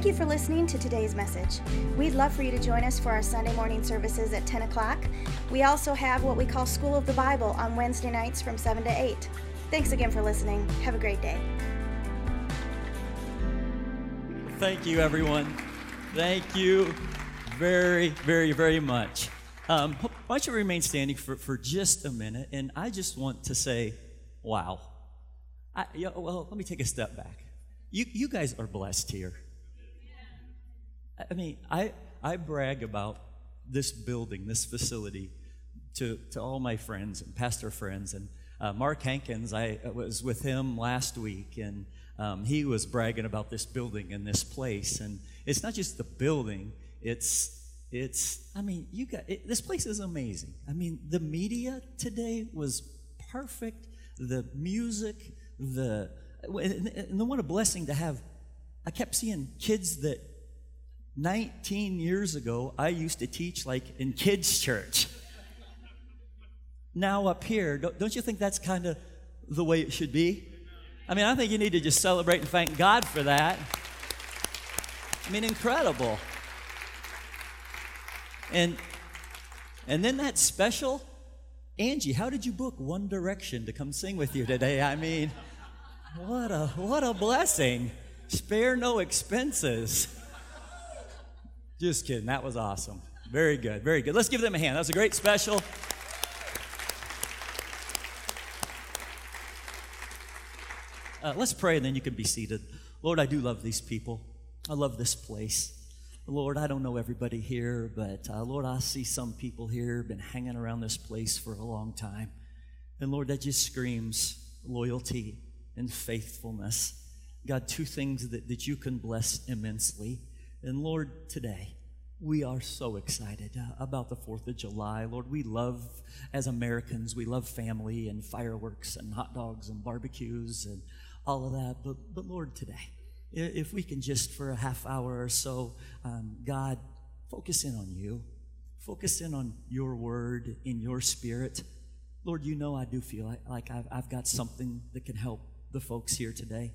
Thank you for listening to today's message. We'd love for you to join us for our Sunday morning services at 10 o'clock. We also have what we call School of the Bible on Wednesday nights from 7 to 8. Thanks again for listening. Have a great day. Thank you, everyone. Thank you very, very, very much. Um, why don't you remain standing for, for just a minute? And I just want to say, wow. I, yeah, well, let me take a step back. You, you guys are blessed here. I mean, I, I brag about this building, this facility, to, to all my friends and pastor friends. And uh, Mark Hankins, I was with him last week, and um, he was bragging about this building and this place. And it's not just the building, it's it's i mean you got it, this place is amazing i mean the media today was perfect the music the and, and what a blessing to have i kept seeing kids that 19 years ago i used to teach like in kids church now up here don't, you think that's kind of the way it should be i mean i think you need to just celebrate and thank god for that i mean incredible and and then that special Angie, how did you book One Direction to come sing with you today? I mean, what a what a blessing. Spare no expenses. Just kidding. That was awesome. Very good. Very good. Let's give them a hand. That was a great special. Uh, let's pray and then you can be seated. Lord, I do love these people. I love this place. Lord, I don't know everybody here, but uh, Lord, I see some people here been hanging around this place for a long time. And Lord, that just screams loyalty and faithfulness. God, two things that, that you can bless immensely. And Lord, today, we are so excited uh, about the 4th of July. Lord, we love, as Americans, we love family and fireworks and hot dogs and barbecues and all of that. But, but Lord, today, if we can just for a half hour or so, um, God, focus in on you. Focus in on your word, in your spirit. Lord, you know I do feel like, like I've, I've got something that can help the folks here today.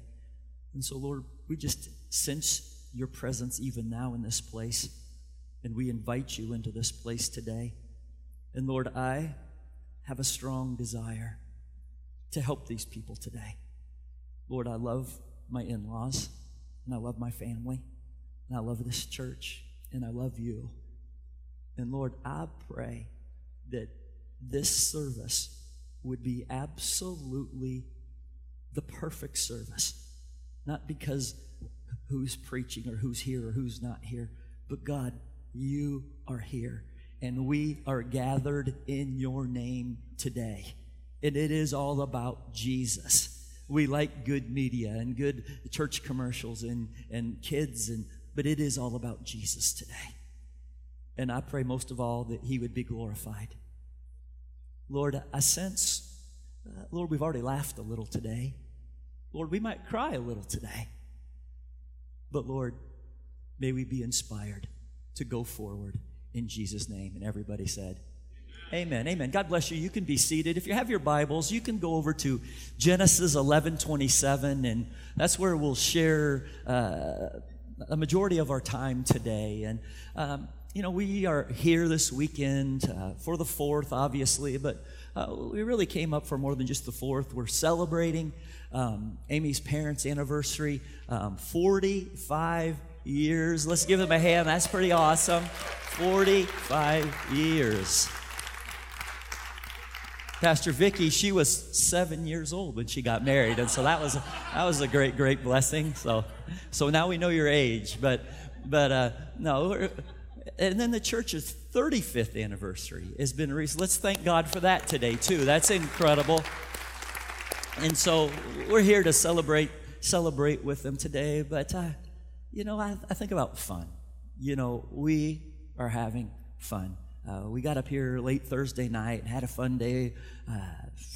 And so, Lord, we just sense your presence even now in this place. And we invite you into this place today. And Lord, I have a strong desire to help these people today. Lord, I love my in laws and I love my family, and I love this church, and I love you. And Lord, I pray that this service would be absolutely the perfect service. Not because who's preaching or who's here or who's not here, but God, you are here. And we are gathered in your name today. And it is all about Jesus we like good media and good church commercials and, and kids, and, but it is all about Jesus today. And I pray most of all that he would be glorified. Lord, I sense, uh, Lord, we've already laughed a little today. Lord, we might cry a little today. But Lord, may we be inspired to go forward in Jesus' name. And everybody said, Amen. Amen. God bless you. You can be seated. If you have your Bibles, you can go over to Genesis 11 27, and that's where we'll share uh, a majority of our time today. And, um, you know, we are here this weekend uh, for the fourth, obviously, but uh, we really came up for more than just the fourth. We're celebrating um, Amy's parents' anniversary, um, 45 years. Let's give them a hand. That's pretty awesome. 45 years. Pastor Vicky, she was seven years old when she got married, and so that was that was a great, great blessing. So, so now we know your age, but but uh, no. And then the church's 35th anniversary has been recent. Let's thank God for that today too. That's incredible. And so we're here to celebrate celebrate with them today. But uh, you know, I, I think about fun. You know, we are having fun. Uh, we got up here late Thursday night, had a fun day uh,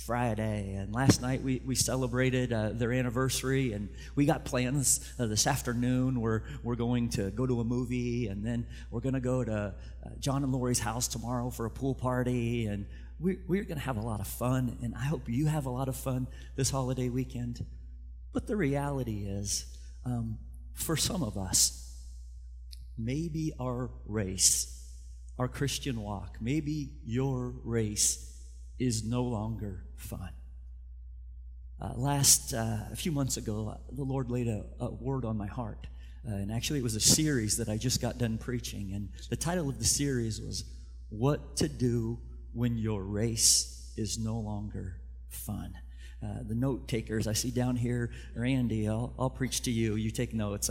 Friday, and last night we, we celebrated uh, their anniversary, and we got plans uh, this afternoon. We're, we're going to go to a movie, and then we're going to go to uh, John and Lori's house tomorrow for a pool party, and we, we're going to have a lot of fun, and I hope you have a lot of fun this holiday weekend. But the reality is, um, for some of us, maybe our race, our Christian walk, maybe your race is no longer fun. Uh, last, uh, a few months ago, uh, the Lord laid a, a word on my heart. Uh, and actually, it was a series that I just got done preaching. And the title of the series was What to Do When Your Race is No Longer Fun. Uh, the note takers I see down here, Randy, I'll, I'll preach to you. You take notes.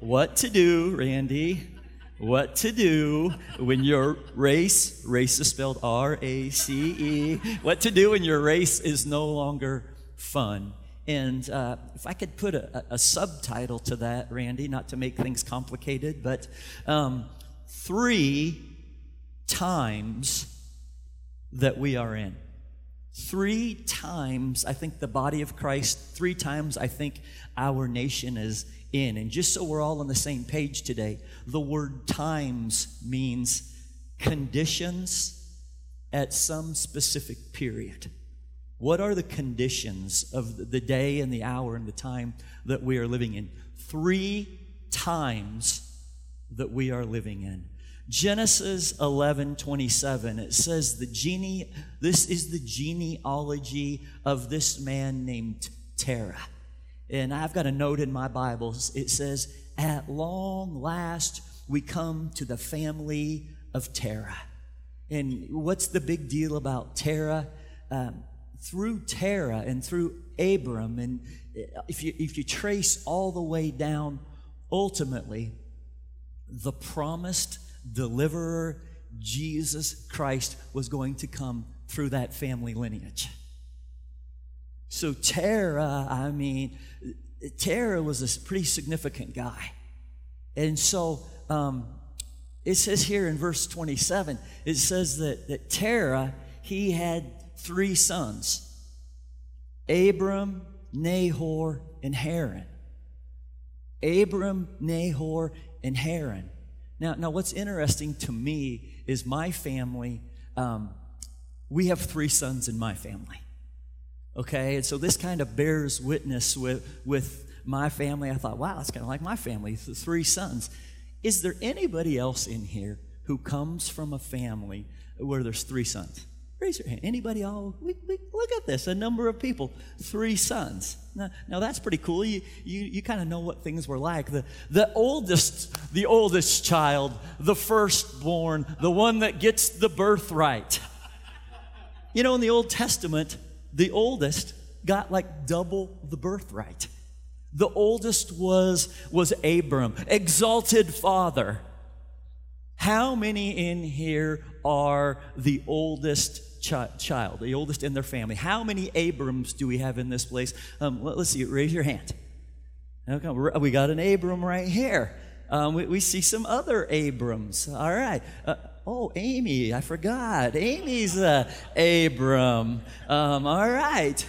What to do, Randy? What to do when your race, race is spelled R A C E, what to do when your race is no longer fun. And uh, if I could put a, a, subtitle to that, Randy, not to make things complicated, but um, three times that we are in. Three times, I think the body of Christ, three times, I think our nation is in. And just so we're all on the same page today, the word times means conditions at some specific period. What are the conditions of the day and the hour and the time that we are living in? Three times that we are living in. Genesis 11 27, it says the genie, this is the genealogy of this man named Terah. And I've got a note in my Bible. It says, At long last, we come to the family of Terah. And what's the big deal about Terah? Um, through Terah and through Abram, and if you, if you trace all the way down, ultimately, the promised deliverer, Jesus Christ, was going to come through that family lineage. So Terah, I mean, Terah was a pretty significant guy. And so um, it says here in verse 27, it says that, that Terah, he had three sons Abram, Nahor, and Haran. Abram, Nahor, and Haran. Now, now what's interesting to me is my family, um, we have three sons in my family. Okay, and so this kind of bears witness with, with my family. I thought, wow, it's kind of like my family, three sons. Is there anybody else in here who comes from a family where there's three sons? Raise your hand. Anybody? All we, we, look at this. A number of people, three sons. Now, now that's pretty cool. You you, you kind of know what things were like. The the oldest, the oldest child, the firstborn, the one that gets the birthright. You know, in the Old Testament, the oldest got like double the birthright. The oldest was was Abram, exalted father. How many in here are the oldest child, the oldest in their family. How many Abrams do we have in this place? Um, let, us see, raise your hand. Okay, we got an Abram right here. Um, we, we, see some other Abrams. All right. Uh, oh, Amy, I forgot. Amy's a Abram. Um, all right.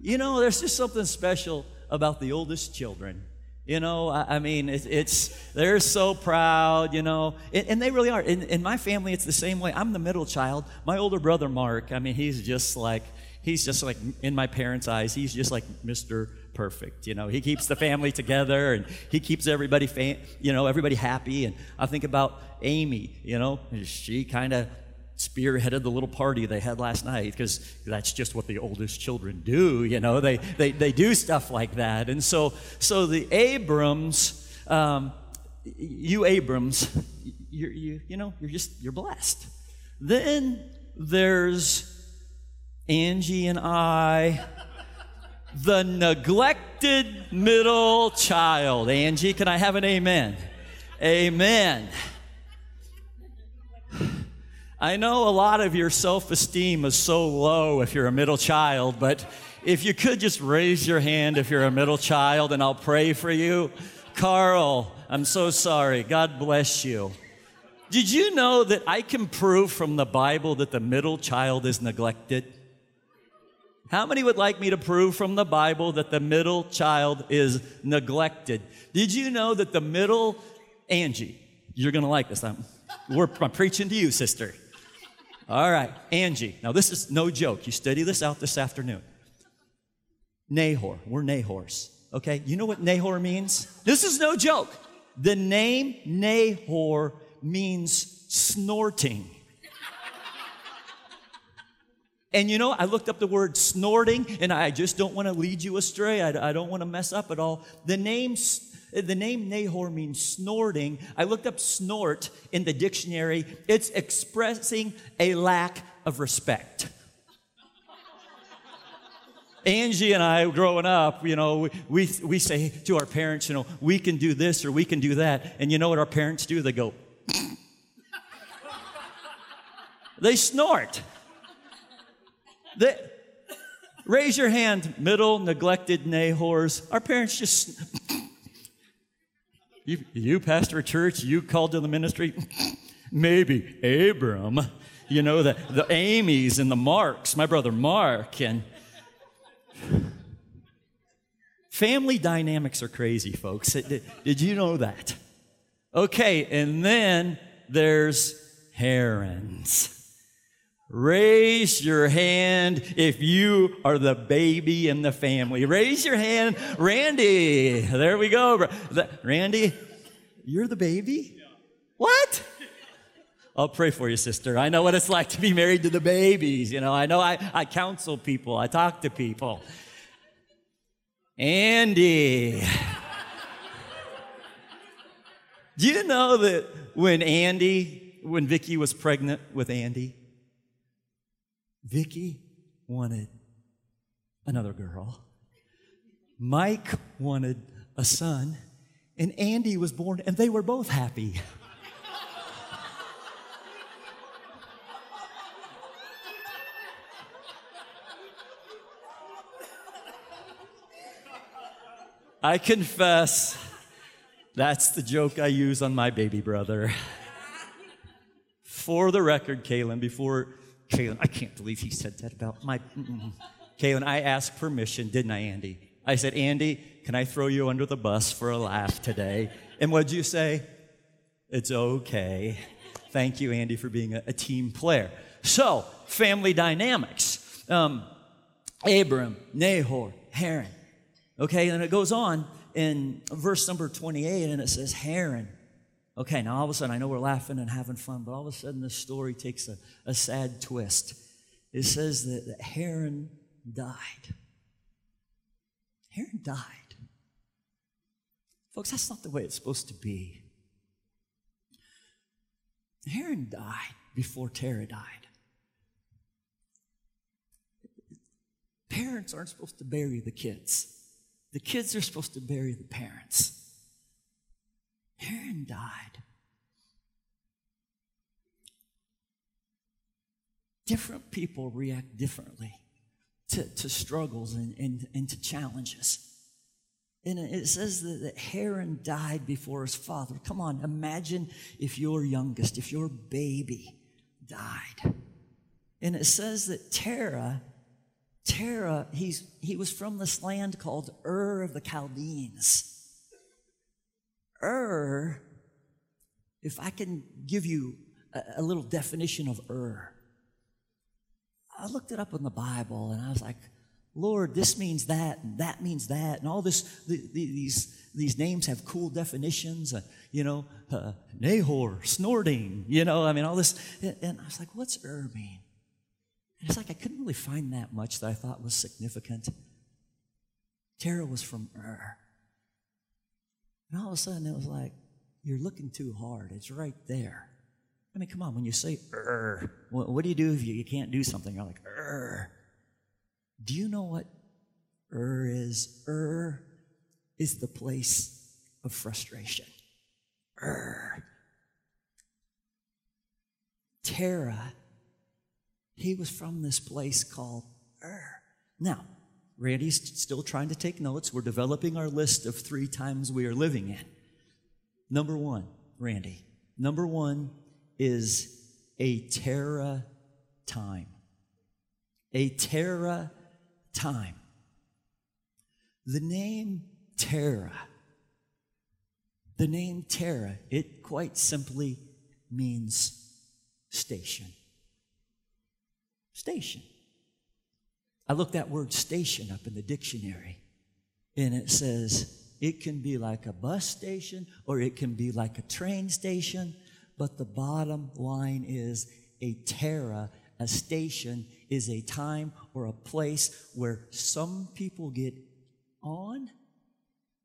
You know, there's just something special about the oldest children. You know, I, I mean, it, it's, they're so proud, you know, and, and they really are. In, in my family, it's the same way. I'm the middle child. My older brother, Mark, I mean, he's just like, he's just like, in my parents' eyes, he's just like Mr. Perfect. You know, he keeps the family together and he keeps everybody, you know, everybody happy. And I think about Amy, you know, she kind of spearheaded the little party they had last night because that's just what the oldest children do you know? They, they, they do stuff like that. And so so the abrams um, you abrams you you, you know you're just you're blessed. Then there's angie and i the neglected middle child. Angie can i have an amen? Amen I know a lot of your self esteem is so low if you're a middle child, but if you could just raise your hand if you're a middle child and I'll pray for you. Carl, I'm so sorry. God bless you. Did you know that I can prove from the Bible that the middle child is neglected? How many would like me to prove from the Bible that the middle child is neglected? Did you know that the middle, Angie, you're going to like this. I'm, we're, I'm preaching to you, sister. All right, Angie. Now, this is no joke. You study this out this afternoon. Nahor. We're Nahors. Okay? You know what Nahor means? This is no joke. the name Nahor means snorting. And you know, I looked up the word snorting, and I just don't want to lead you astray. I, I don't want to mess up at all. The name, the name Nahor means snorting. I looked up snort in the dictionary. It's expressing a lack of respect. Angie and I, growing up, you know, we, we say to our parents, you know, we can do this or we can do that. And you know what our parents do? They go, they snort. They, raise your hand, middle neglected Nahors. Our parents just, you, you pastor a church, you called to the ministry, maybe Abram, you know, the, the Amy's and the Marks, my brother Mark, and family dynamics are crazy, folks. Did, did you know that? Okay, and then there's Harans. Raise your hand if you are the baby in the family. Raise your hand, Randy. There we go. Randy, you're the baby? What? I'll pray for you, sister. I know what it's like to be married to the babies. You know, I know I, I counsel people, I talk to people. Andy. Do you know that when Andy, when Vicky was pregnant with Andy, Vicky wanted another girl. Mike wanted a son, and Andy was born, and they were both happy. I confess, that's the joke I use on my baby brother. For the record, Kaylin, before Kaylin, I can't believe he said that about my. Mm-mm. Kaylin, I asked permission, didn't I, Andy? I said, Andy, can I throw you under the bus for a laugh today? And what'd you say? It's okay. Thank you, Andy, for being a, a team player. So, family dynamics. Um, Abram, Nahor, Haran. Okay, and it goes on in verse number 28, and it says, Haran Okay, now all of a sudden, I know we're laughing and having fun, but all of a sudden, this story takes a, a sad twist. It says that, that Haran died. Haran died. Folks, that's not the way it's supposed to be. Haran died before Terah died. Parents aren't supposed to bury the kids. The kids are supposed to bury the parents. Haran died. Different people react differently to, to struggles and, and, and to challenges. And it says that, that died before his father. Come on, imagine if your youngest, if your baby died. And it says that Terah, Terah, he's, he was from this land called Ur of the Chaldeans. Ur, if I can give you a, a little definition of Ur, I looked it up in the Bible and I was like, Lord, this means that, and that means that, and all this. The, the, these these names have cool definitions. Uh, you know, uh, Nahor, snorting. You know, I mean, all this. And, and I was like, what's Ur mean? And it's like I couldn't really find that much that I thought was significant. Terah was from Ur. And all of a sudden it was like, you're looking too hard. It's right there. I mean, come on, when you say, Ur, what, do you do if you, you can't do something? You're like, Ur. Do you know what Ur is? Ur is the place of frustration. Ur. Terah, he was from this place called Ur. Now, Randy's still trying to take notes. We're developing our list of three times we are living in. Number one, Randy. Number one is a Terah time. A Terah time. The name Terah, the name Terah, it quite simply means station. Station. I looked that word station up in the dictionary, and it says It can be like a bus station or it can be like a train station, but the bottom line is a Terah, a station, is a time or a place where some people get on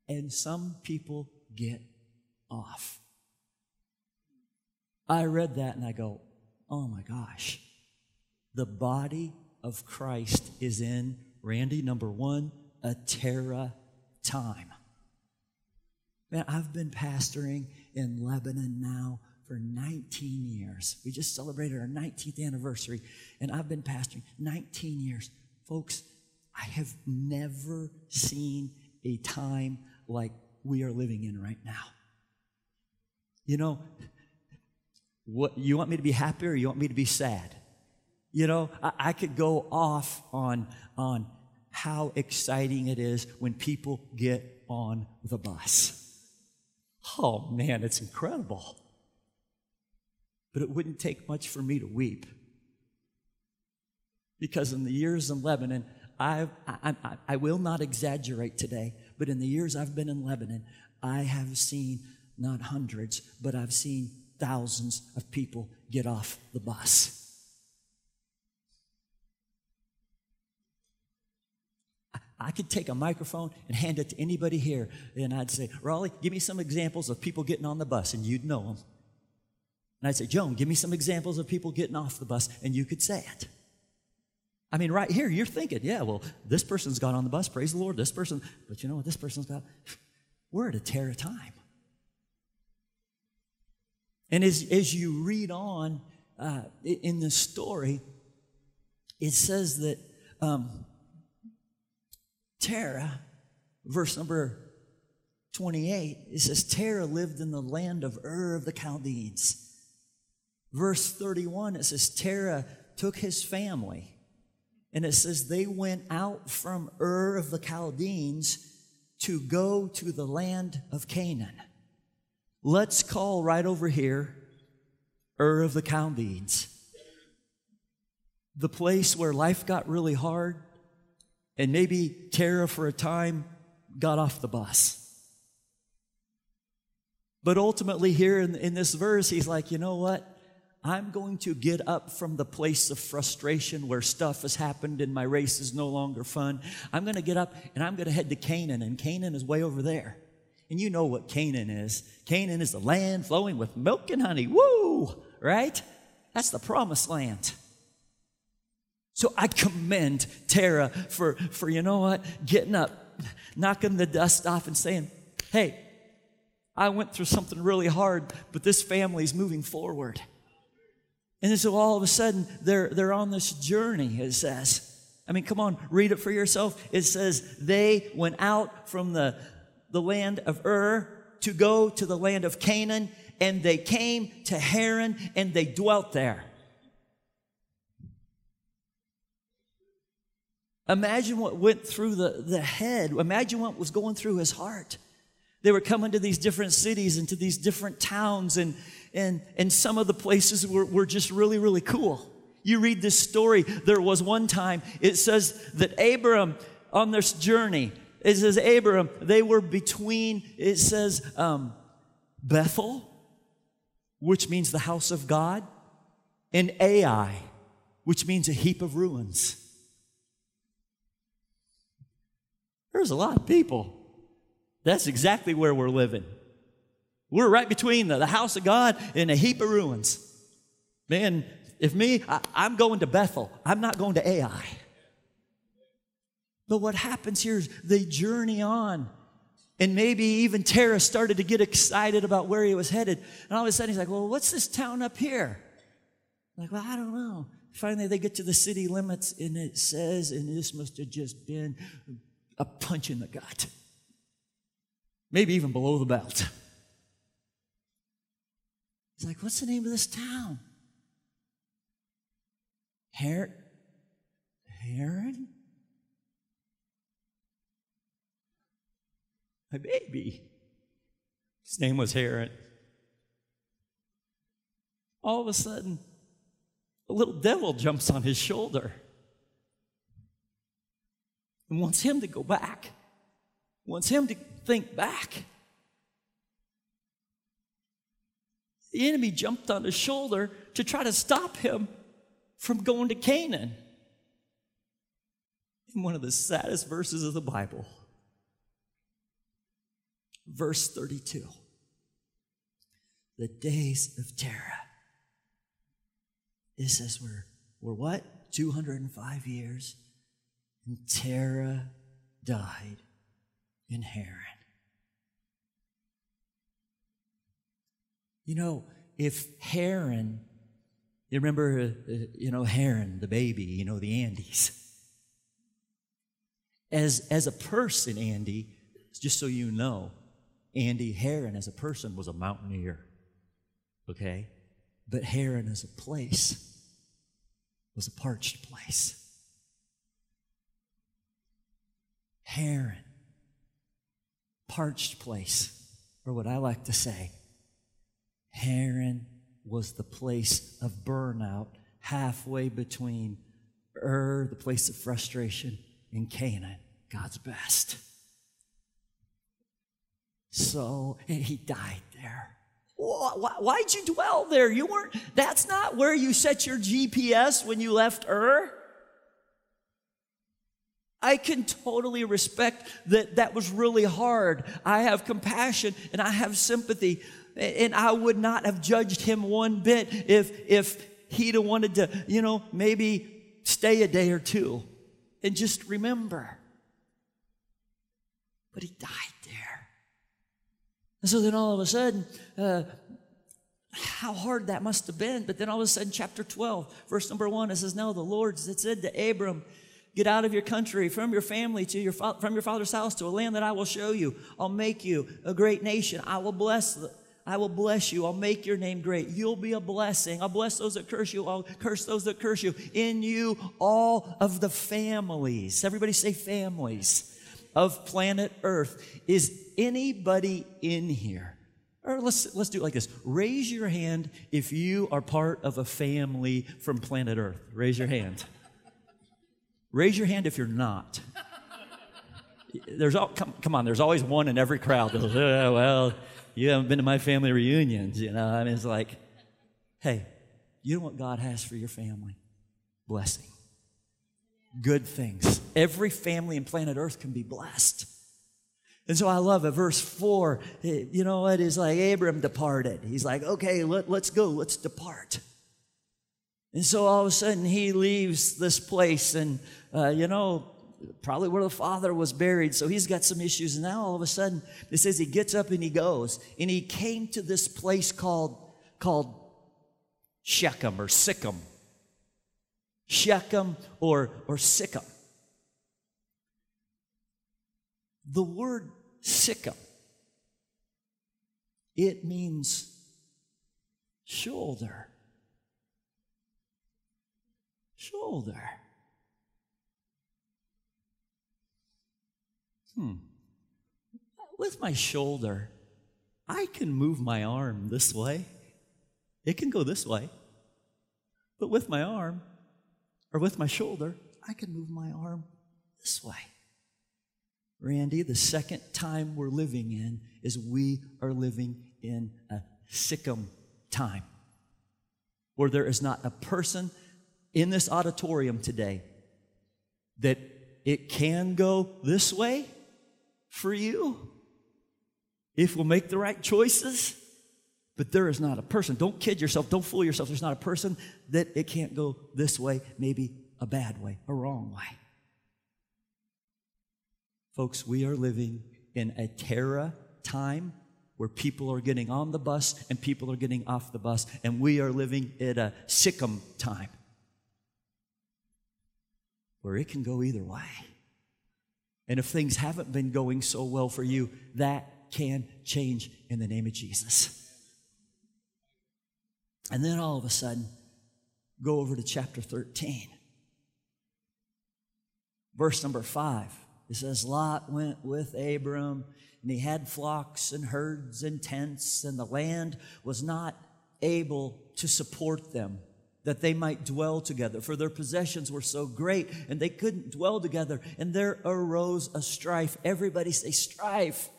and some people get off. I read that and I go, oh my gosh. The body of Christ is in, Randy, number one, a Terah time. Man, I've been pastoring in Lebanon now for 19 years. We just celebrated our 19th anniversary, and I've been pastoring 19 years. Folks, I have never seen a time like we are living in right now. You know, what you want me to be happy or you want me to be sad? You know, I, I could go off on on how exciting it is when people get on the bus. Oh man, it's incredible. But it wouldn't take much for me to weep. Because in the years in Lebanon, I, I, I, I will not exaggerate today, but in the years I've been in Lebanon, I have seen not hundreds, but I've seen thousands of people get off the bus. I could take a microphone and hand it to anybody here, and I'd say, Raleigh, give me some examples of people getting on the bus, and you'd know them. And I'd say, Joan, give me some examples of people getting off the bus, and you could say it. I mean, right here, you're thinking, yeah, well, this person's got on the bus, praise the Lord, this person, but you know what, this person's got, we're at a Terah time. And as, as you read on uh, in the story, it says that um, Terah, verse number 28, it says, Terah lived in the land of Ur of the Chaldeans. Verse 31, it says, Terah took his family and it says they went out from Ur of the Chaldeans to go to the land of Canaan. Let's call right over here Ur of the Chaldeans. The place where life got really hard, and maybe Terah for a time got off the bus. But ultimately, here in, in this verse, he's like, you know what? I'm going to get up from the place of frustration where stuff has happened and my race is no longer fun. I'm going to get up and I'm going to head to Canaan, and Canaan is way over there. And you know what Canaan is. Canaan is the land flowing with milk and honey. Woo! Right? That's the promised land. So I commend Terah for, for you know what? Getting up, knocking the dust off and saying, hey, I went through something really hard, but this family is moving forward. And so all of a sudden, they're, they're on this journey, it says. I mean, come on, read it for yourself. It says, they went out from the, the land of Ur to go to the land of Canaan, and they came to Haran, and they dwelt there. Imagine what went through the, the head. Imagine what was going through his heart. They were coming to these different cities and to these different towns, and, and, and some of the places were, were just really, really cool. You read this story, there was one time, it says that Abram, on this journey, it says Abram, they were between, it says um, Bethel, which means the house of God, and Ai, which means a heap of ruins. There's a lot of people. That's exactly where we're living. We're right between the, the house of God and a heap of ruins. Man, if me, I, I'm going to Bethel. I'm not going to Ai. But what happens here is they journey on. And maybe even Terah started to get excited about where he was headed. And all of a sudden he's like, Well, what's this town up here? I'm like, well, I don't know. Finally, they get to the city limits, and it says, and this must have just been a punch in the gut. Maybe even below the belt. He's like, What's the name of this town? Her- Haran? My baby. His name was Haran. All of a sudden, a little devil jumps on his shoulder and wants him to go back. wants him to think back. The enemy jumped on his shoulder to try to stop him from going to Canaan. In one of the saddest verses of the Bible, verse 32 the days of Terah. It says we're, we're what? 205 years. And Terah died in Haran. You know, if Haran, you remember, uh, you know, Haran, the baby, you know, the Andys. As, as a person, Andy, just so you know, Andy Haran as a person was a mountaineer. Okay? But Haran as a place was a parched place. Haran, parched place, or what I like to say, Haran was the place of burnout halfway between Ur, the place of frustration, and Canaan, God's best. So he died there. Why'd you dwell there? You weren't, that's not where you set your GPS when you left Ur. I can totally respect that that was really hard. I have compassion and I have sympathy. And I would not have judged him one bit if, if he'd have wanted to, you know, maybe stay a day or two and just remember. But he died there. And so then all of a sudden, uh, how hard that must have been. But then all of a sudden, chapter 12, verse number one, it says, Now the Lord said to Abram, Get out of your country, from your family, to your fa- from your father's house, to a land that I will show you. I'll make you a great nation. I will bless the, I will bless you. I'll make your name great. You'll be a blessing. I'll bless those that curse you. I'll curse those that curse you. In you, all of the families. Everybody say families of planet Earth. Is anybody in here? Or let's, let's do it like this. Raise your hand if you are part of a family from planet Earth. Raise your hand. Raise your hand if you're not. There's all, come, come on, there's always one in every crowd that goes, oh, well, you haven't been to my family reunions, you know. I mean, it's like, hey, you know what God has for your family? Blessing good things. Every family in planet Earth can be blessed. And so I love it. Verse 4, eh, you know what? It's like Abram departed. He's like, okay, let, let's go, let's depart. And so all of a sudden he leaves this place and, uh, you know, probably where the father was buried. So he's got some issues. And now all of a sudden it says he gets up and he goes. And he came to this place called, called Shechem or Sichem. Shechem or, or Sichem. The word Sichem, it means shoulder. Shoulder. Hmm. With my shoulder, I can move my arm this way. It can go this way. But with my arm, or with my shoulder, I can move my arm this way. Randy, the second time we're living in is we are living in a Sichem time where there is not a person in this auditorium today that it can go this way for you if we'll make the right choices. But there is not a person, don't kid yourself, don't fool yourself. There's not a person that it can't go this way, maybe a bad way, a wrong way. Folks, we are living in a Terah time where people are getting on the bus and people are getting off the bus, and we are living at a Sichem time where it can go either way. And if things haven't been going so well for you, that can change in the name of Jesus. And then all of a sudden, go over to chapter 13. Verse number 5. It says, Lot went with Abram, and he had flocks and herds and tents, and the land was not able to support them that they might dwell together, for their possessions were so great and they couldn't dwell together. And there arose a strife. Everybody say strife.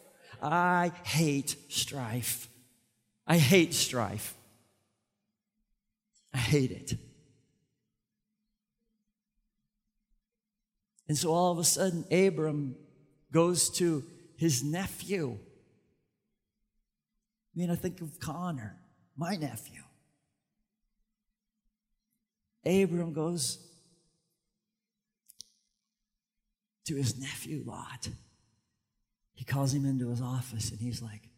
I hate strife. I hate strife. I hate it. And so all of a sudden, Abram goes to his nephew. I mean, I think of Connor, my nephew. Abram goes to his nephew Lot. He calls him into his office and he's like,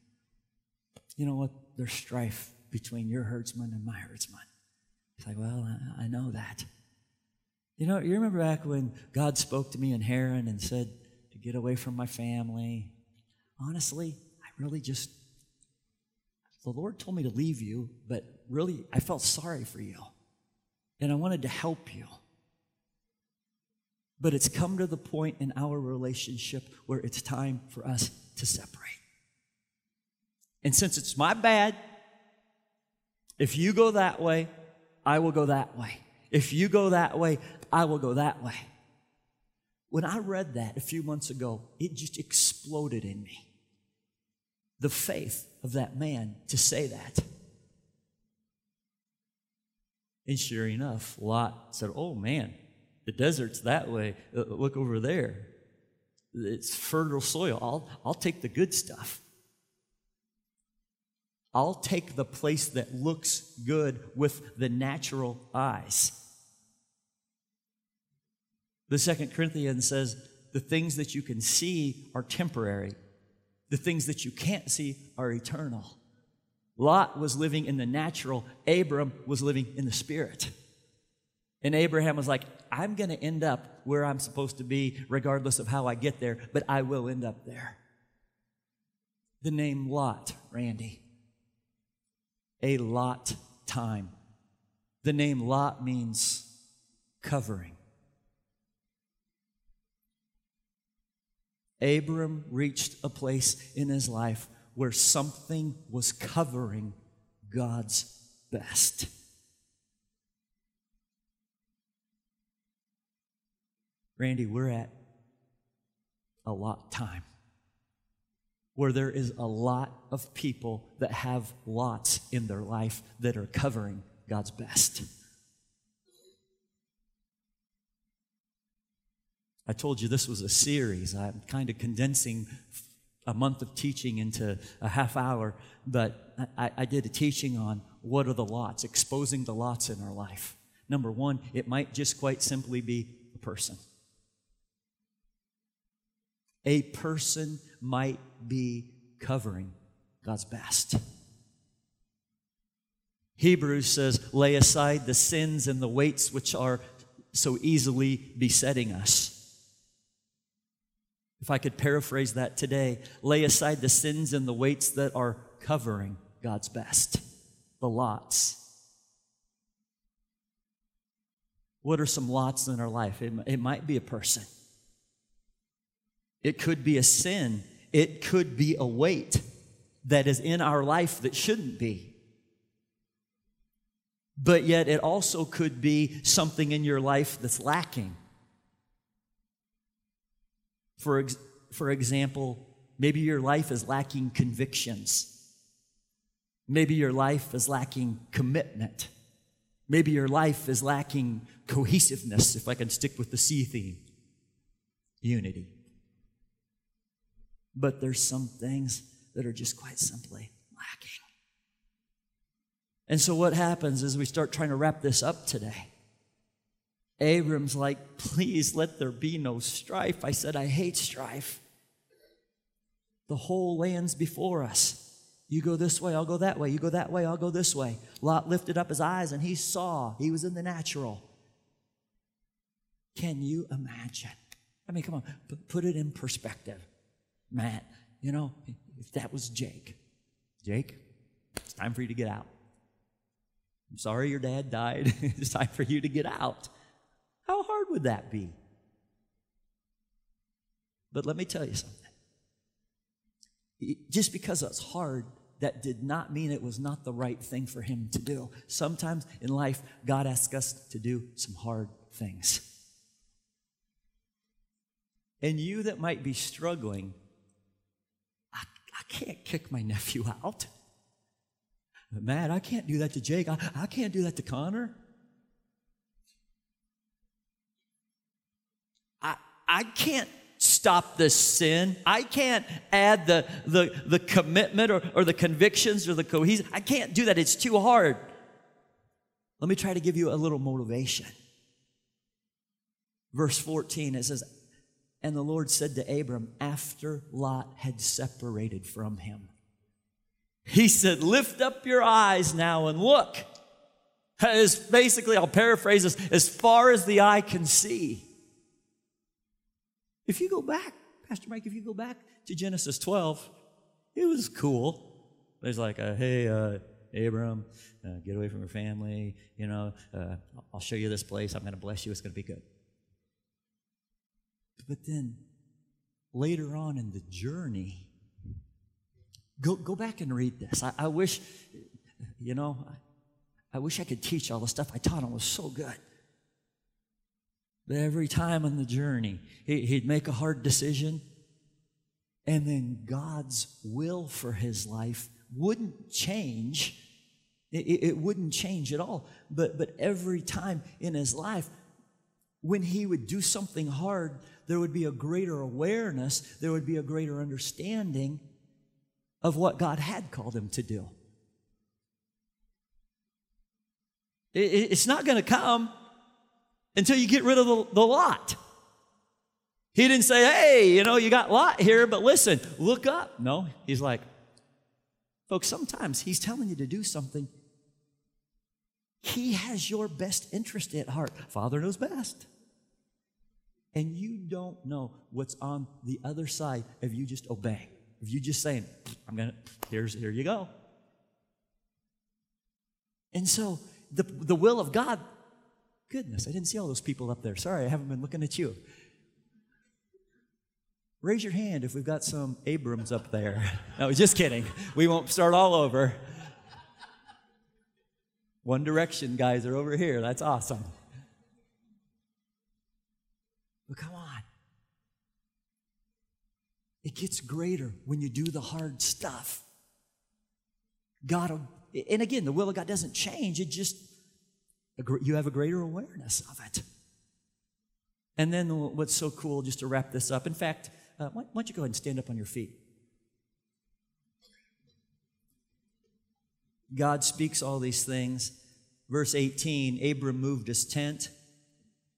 You know what? There's strife between your herdsman and my herdsman. He's like, Well, I, know that. You know, you remember back when God spoke to me in Haran and said to get away from my family? Honestly, I really just, the Lord told me to leave you, but really, I felt sorry for you. And I wanted to help you. But it's come to the point in our relationship where it's time for us to separate. And since it's my bad, if you go that way, I will go that way. If you go that way, I will go that way. When I read that a few months ago, it just exploded in me. The faith of that man to say that. And sure enough, Lot said, Oh man, the desert's that way. Uh, look over there. It's fertile soil. I'll, I'll take the good stuff. I'll take the place that looks good with the natural eyes. The second Corinthians says the things that you can see are temporary, the things that you can't see are eternal. Lot was living in the natural, Abram was living in the spirit. And Abraham was like, I'm going to end up where I'm supposed to be, regardless of how I get there, but I will end up there. The name Lot, Randy. A lot time. The name Lot means covering. Abram reached a place in his life where something was covering God's best. Randy, we're at a lot time where there is a lot of people that have lots in their life that are covering God's best. I told you this was a series. I'm kind of condensing a month of teaching into a half hour, but I, I, did a teaching on what are the lots, exposing the lots in our life. Number one, it might just quite simply be a person. A person might be covering God's best. Hebrews says, lay aside the sins and the weights which are so easily besetting us. If I could paraphrase that today, lay aside the sins and the weights that are covering God's best, the lots. What are some lots in our life? It, it might be a person, it could be a sin, it could be a weight that is in our life that shouldn't be. But yet, it also could be something in your life that's lacking. For, ex- for example, maybe your life is lacking convictions. Maybe your life is lacking commitment. Maybe your life is lacking cohesiveness, if I can stick with the C theme unity. But there's some things that are just quite simply lacking. And so, what happens is we start trying to wrap this up today. Abram's like, please let there be no strife. I said, I hate strife. The whole land's before us. You go this way, I'll go that way. You go that way, I'll go this way. Lot lifted up his eyes and he saw. He was in the natural. Can you imagine? I mean, come on, put it in perspective. Matt, you know, if that was Jake, Jake, it's time for you to get out. I'm sorry your dad died. it's time for you to get out. Hard would that be? But let me tell you something. Just because it's hard that did not mean it was not the right thing for him to do. Sometimes in life, God asks us to do some hard things. And you that might be struggling, I, I can't kick my nephew out. Matt, I can't do that to Jake. I, I can't do that to Connor. I, can't stop the sin. I can't add the, the, the commitment or, or the convictions or the cohesion. I can't do that. It's too hard. Let me try to give you a little motivation. Verse 14, it says, And the Lord said to Abram, after Lot had separated from him, He said, Lift up your eyes now and look. As basically, I'll paraphrase this, as far as the eye can see. If you go back, Pastor Mike, if you go back to Genesis 12, it was cool. There's like, a, hey, uh, Abram, uh, get away from your family. You know, uh, I'll show you this place. I'm going to bless you. It's going to be good. But then later on in the journey, go, go back and read this. I, I wish, you know, I, I wish I could teach all the stuff I taught. It was so good. But every time on the journey, he'd make a hard decision, and then God's will for his life wouldn't change. It, wouldn't change at all. But, but every time in his life, when he would do something hard, there would be a greater awareness, there would be a greater understanding of what God had called him to do. it's not going to come until you get rid of the, the lot. He didn't say, hey, you know, you got Lot here, but listen, look up. No, he's like, folks, sometimes he's telling you to do something. He has your best interest at heart. Father knows best. And you don't know what's on the other side of you just obeying. If you just saying, I'm gonna, here's here you go. And so the, the will of God Goodness, I didn't see all those people up there. Sorry, I haven't been looking at you. Raise your hand if we've got some Abrams up there. No, just kidding. We won't start all over. One Direction guys are over here. That's awesome. But come on. It gets greater when you do the hard stuff. God, and again, the will of God doesn't change. It just you have a greater awareness of it. And then what's so cool, just to wrap this up, in fact, uh, why, why don't you go ahead and stand up on your feet? God speaks all these things. Verse 18 Abram moved his tent.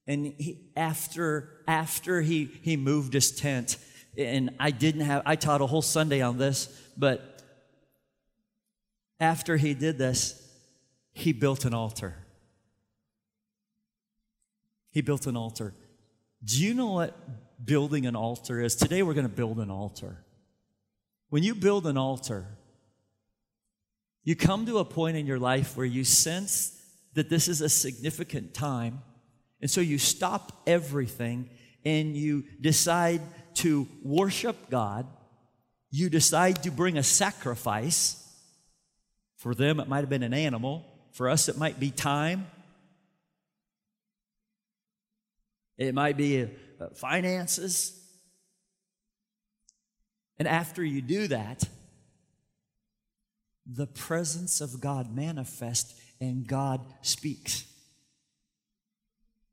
And he, after, after he, he moved his tent, and I didn't have, I taught a whole Sunday on this, but after he did this, he built an altar. He built an altar. Do you know what building an altar is? Today we're going to build an altar. When you build an altar, you come to a point in your life where you sense that this is a significant time. And so you stop everything and you decide to worship God. You decide to bring a sacrifice. For them, it might have been an animal. For us, it might be time. It might be uh, finances. And after you do that, the presence of God manifests and God speaks.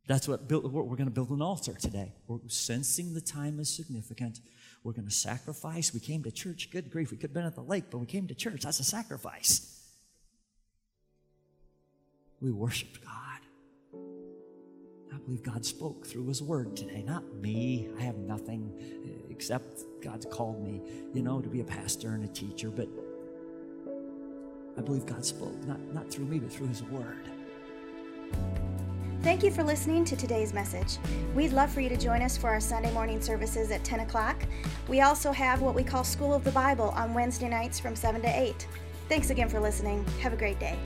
That's what build, we're going to build an altar today. We're sensing the time is significant. We're going to sacrifice. We came to church. Good grief. We could have been at the lake, but we came to church. That's a sacrifice. We worshiped God. I believe God spoke through His Word today, not me. I have nothing eh, except God's called me, you know, to be a pastor and a teacher, but I believe God spoke, not, not through me, but through His Word. Thank you for listening to today's message. We'd love for you to join us for our Sunday morning services at 10 o'clock. We also have what we call School of the Bible on Wednesday nights from 7 to 8. Thanks again for listening. Have a great day.